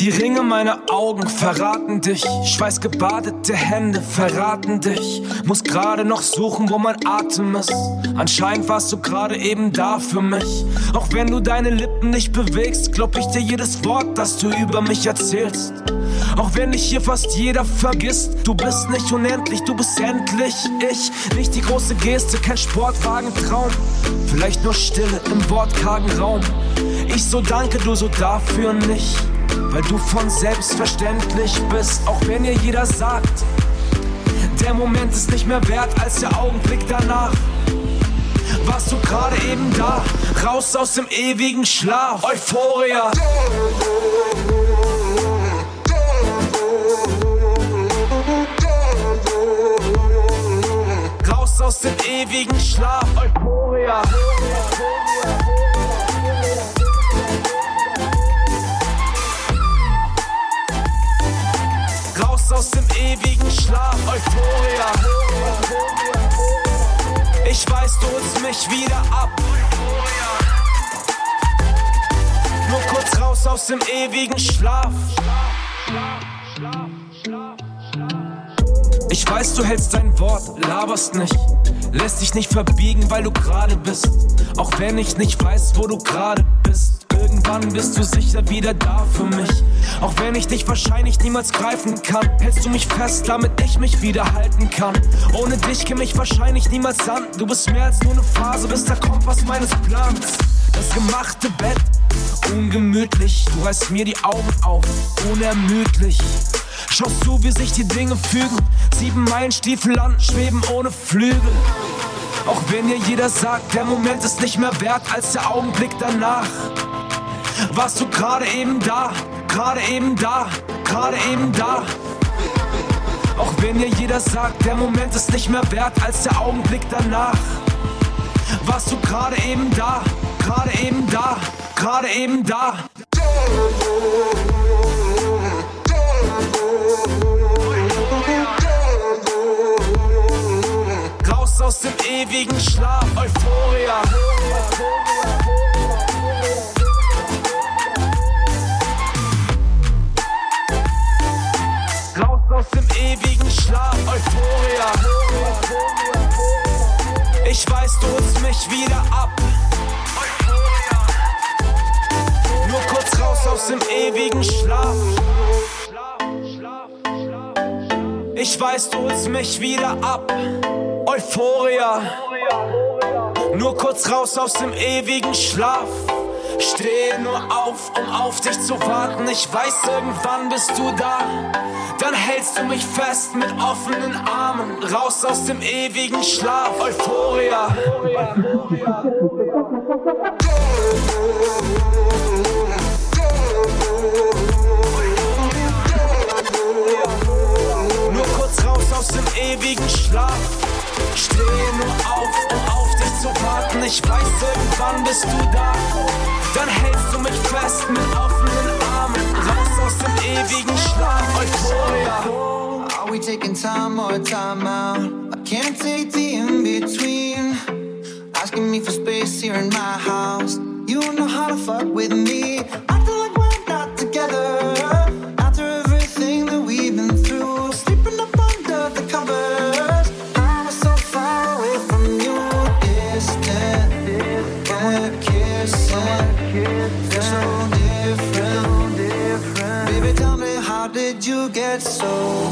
Die Ringe meiner Augen verraten dich. Schweißgebadete Hände verraten dich. Muss gerade noch suchen, wo mein Atem ist. Anscheinend warst du gerade eben da für mich. Auch wenn du deine Lippen nicht bewegst, glaub ich dir jedes Wort, das du über mich erzählst. Auch wenn dich hier fast jeder vergisst, du bist nicht unendlich, du bist endlich ich. Nicht die große Geste, kein Sportwagen-Traum. Vielleicht nur Stille im wortkargen Raum. Ich so danke, du so dafür nicht weil du von selbstverständlich bist, auch wenn ihr jeder sagt, der Moment ist nicht mehr wert als der Augenblick danach. Warst du gerade eben da, raus aus dem ewigen Schlaf, Euphoria. Raus aus dem ewigen Schlaf, Euphoria. Aus dem ewigen Schlaf, Euphoria. Ich weiß, du holst mich wieder ab. Nur kurz raus aus dem ewigen Schlaf. Ich weiß, du hältst dein Wort, laberst nicht. Lässt dich nicht verbiegen, weil du gerade bist. Auch wenn ich nicht weiß, wo du gerade bist. Irgendwann bist du sicher wieder da für mich. Auch wenn ich dich wahrscheinlich niemals greifen kann, hältst du mich fest, damit ich mich wieder halten kann. Ohne dich käme ich wahrscheinlich niemals an. Du bist mehr als nur eine Phase, bist der Kompass meines Plans. Das gemachte Bett, ungemütlich. Du reißt mir die Augen auf, unermüdlich. Schaust zu, wie sich die Dinge fügen. Sieben Meilen Stiefel an, schweben ohne Flügel. Auch wenn dir jeder sagt, der Moment ist nicht mehr wert als der Augenblick danach. Warst du gerade eben da, gerade eben da, gerade eben da. Auch wenn dir jeder sagt, der Moment ist nicht mehr wert als der Augenblick danach. Warst du gerade eben da, gerade eben da, gerade eben da. Raus aus dem ewigen Schlaf, Euphoria. aus Schlaf, Euphoria. Ich weiß, du holst mich wieder ab. Nur kurz raus aus dem ewigen Schlaf. Ich weiß, du holst mich wieder ab. Euphoria. Nur kurz raus aus dem ewigen Schlaf. Stehe nur auf, um auf dich zu warten. Ich weiß, irgendwann bist du da. Dann hältst du mich fest mit offenen Armen. Raus aus dem ewigen Schlaf. Euphoria. Nur kurz raus aus dem ewigen Schlaf. Stehe nur auf, um auf zu warten. Ich weiß, irgendwann bist du da. Dann hältst du mich fest mit offenen Armen. Raus aus dem ewigen Schlaf, Euphoria. Are we taking time or time out? I can't take the in between. Asking me for space here in my house. You know how to fuck with me. Acting like we're not together. Get so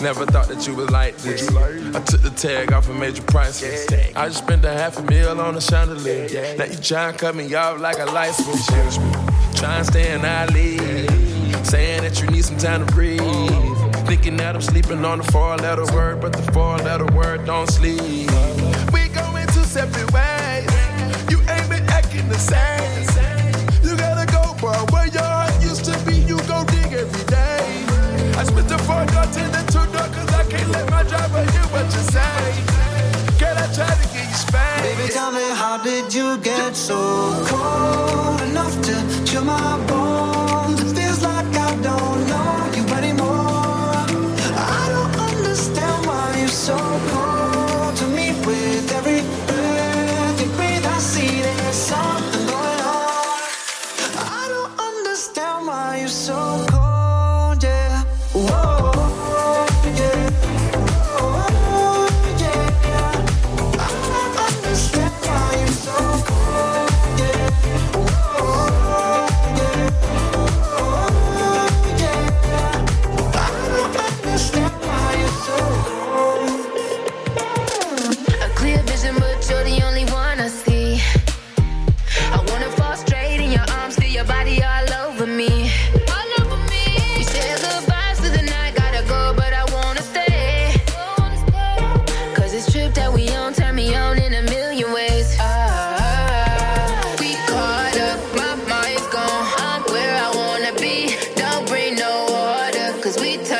Never thought that you would like this. I took the tag off a major price. I just spent a half a meal on a chandelier. Now you try and cut me off like a light switch. Try and stay in our league. Saying that you need some time to breathe. Looking at him sleeping on the four letter word, but the four letter word don't sleep. We going two separate ways. You ain't been acting the same. You gotta go for where your heart used to be. You go dig every day. I split the four door to the two door, cause I can't let my driver hear what you say. Girl, I try to get you spanked. Baby, tell me, how did you get so cause we touch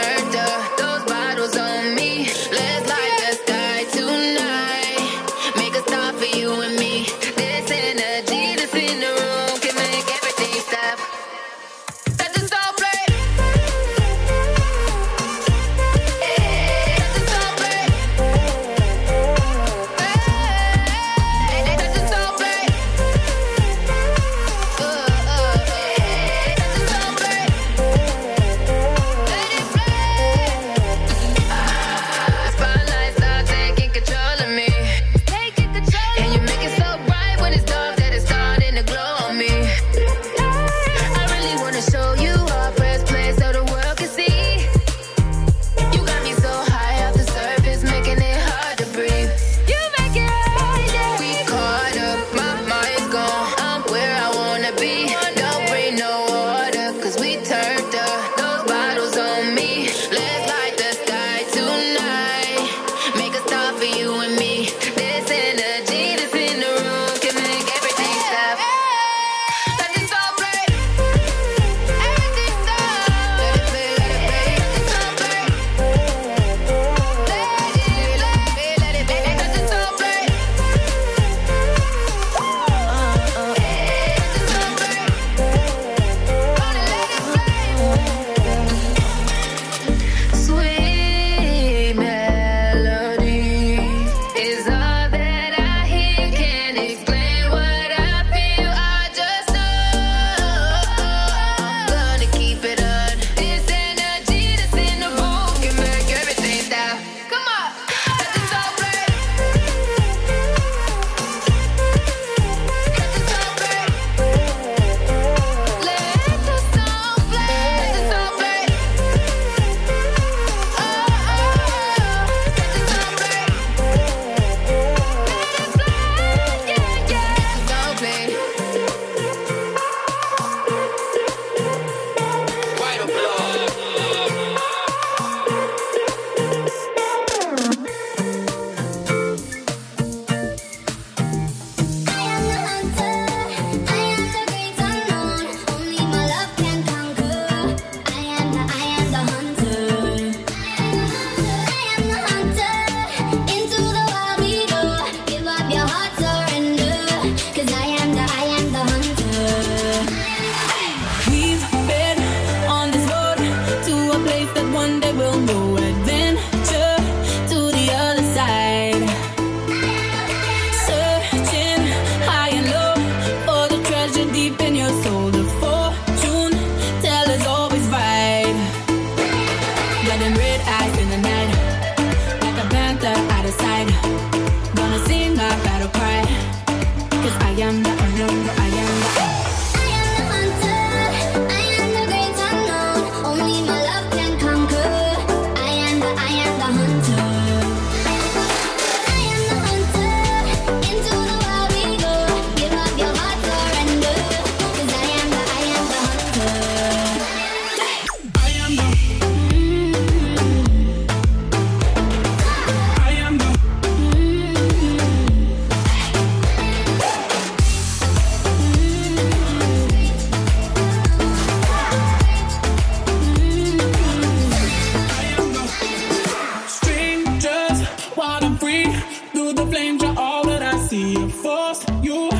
lost you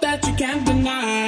that you can't deny.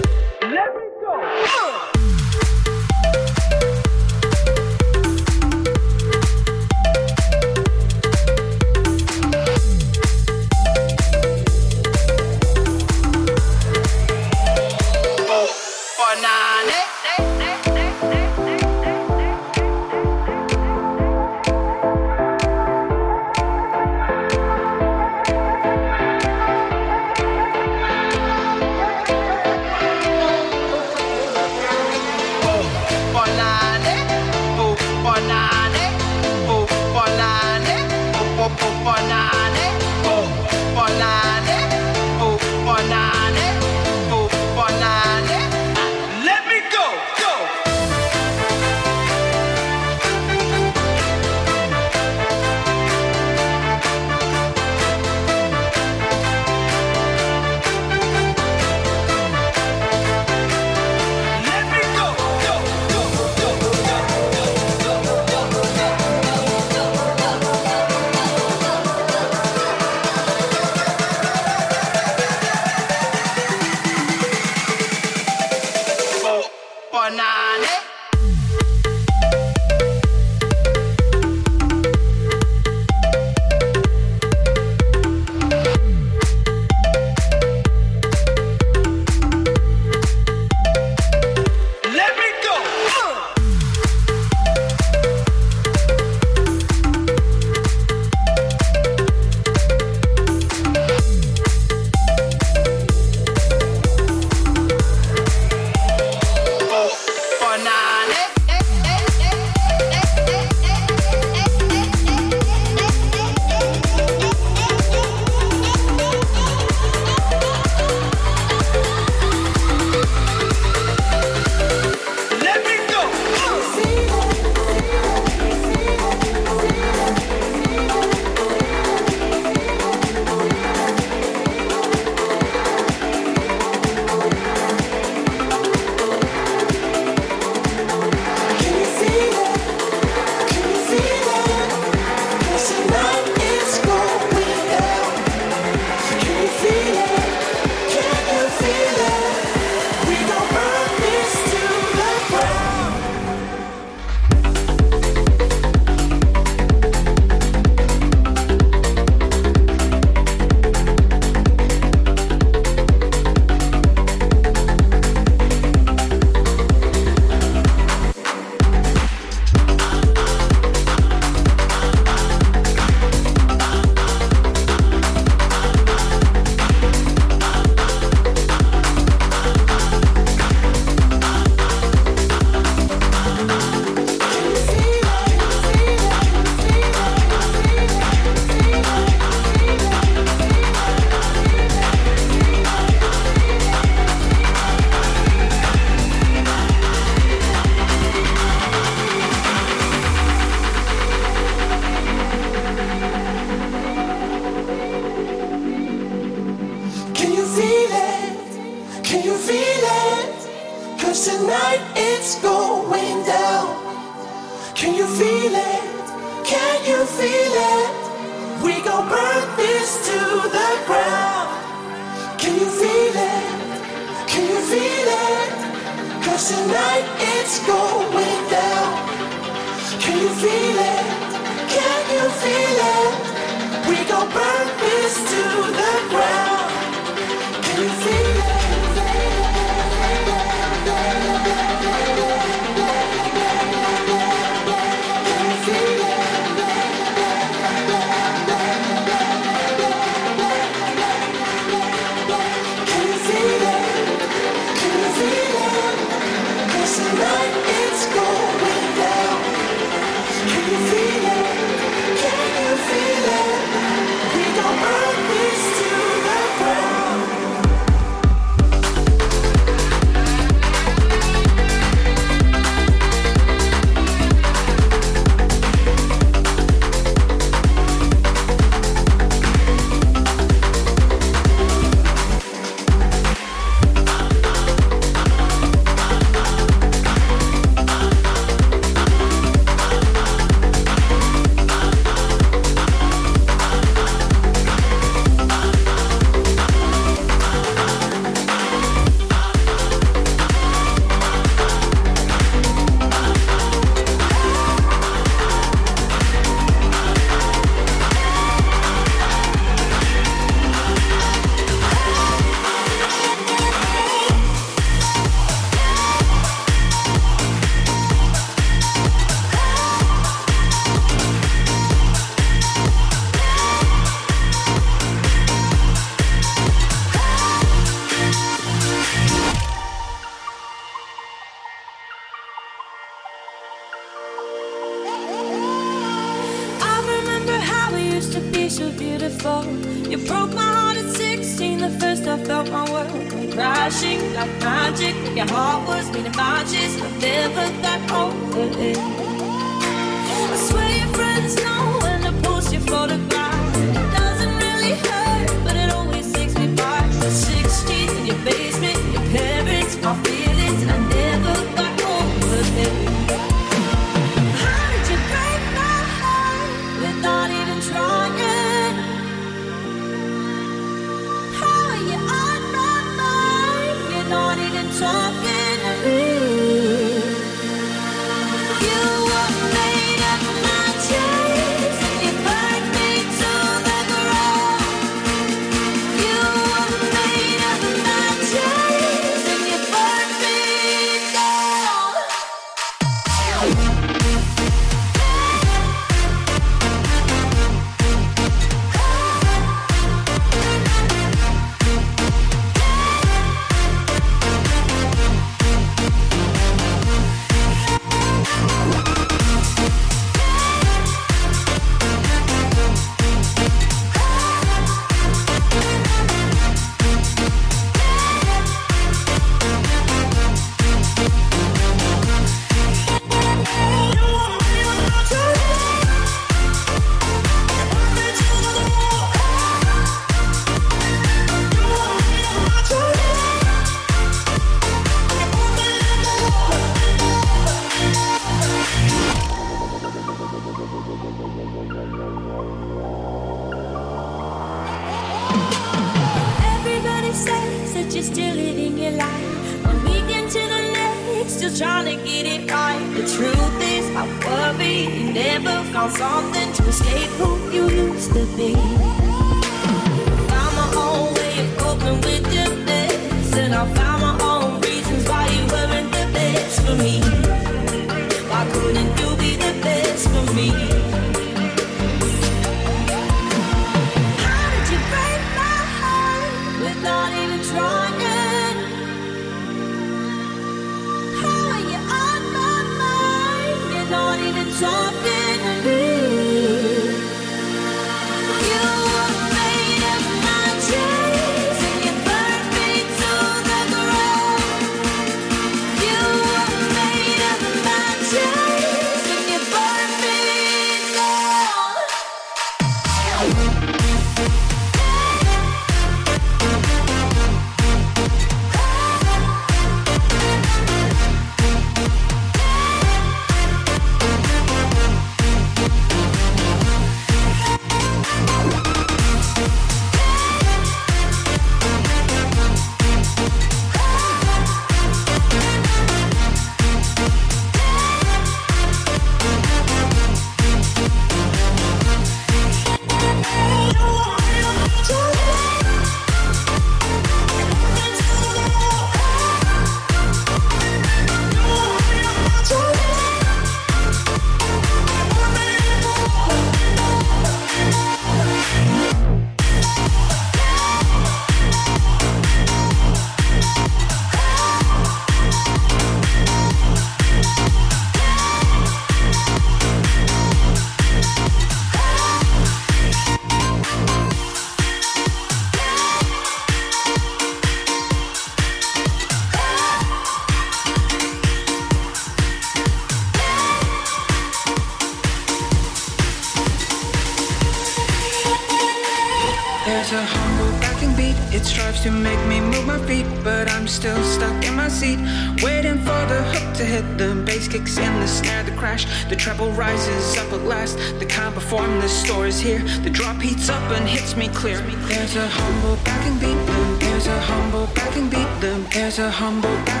and hits me clear. There's a humble back and beat them. There's a humble back and beat them. There's a humble back.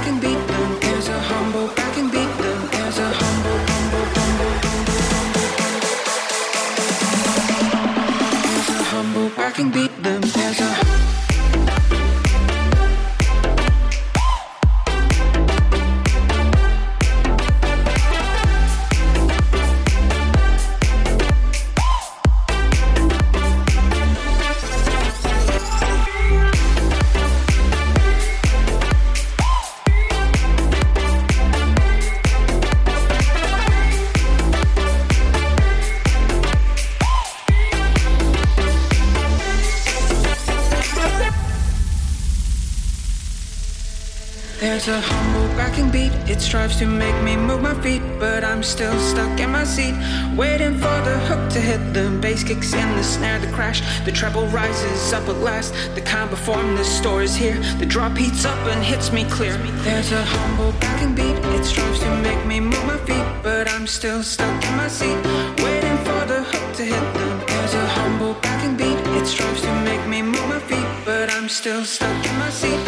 There's a humble backing beat. It strives to make me move my feet, but I'm still stuck in my seat, waiting for the hook to hit. The bass kicks in, the snare, the crash. The treble rises up at last. The calm before the store is here. The drop heats up and hits me clear. There's a humble backing beat. It strives to make me move my feet, but I'm still stuck in my seat, waiting for the hook to hit. Them. There's a humble backing beat. It strives to make me move my feet, but I'm still stuck in my seat,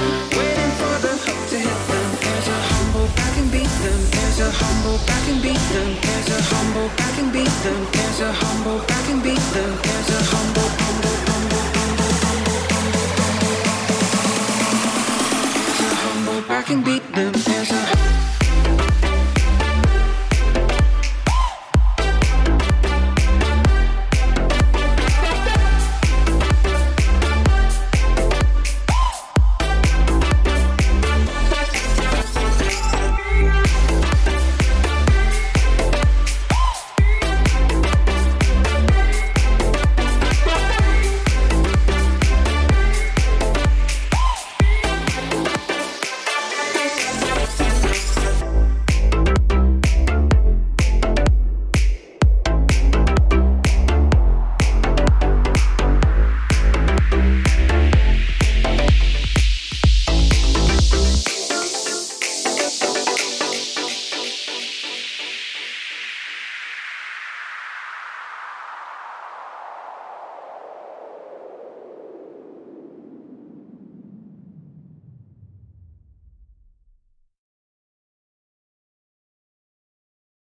There's a humble backing beat. Them. There's a humble backing beat. Them. There's a humble backing beat. Them. There's a humble, humble, humble, humble, humble, humble, humble, humble. There's a humble backing beat. Them. There's a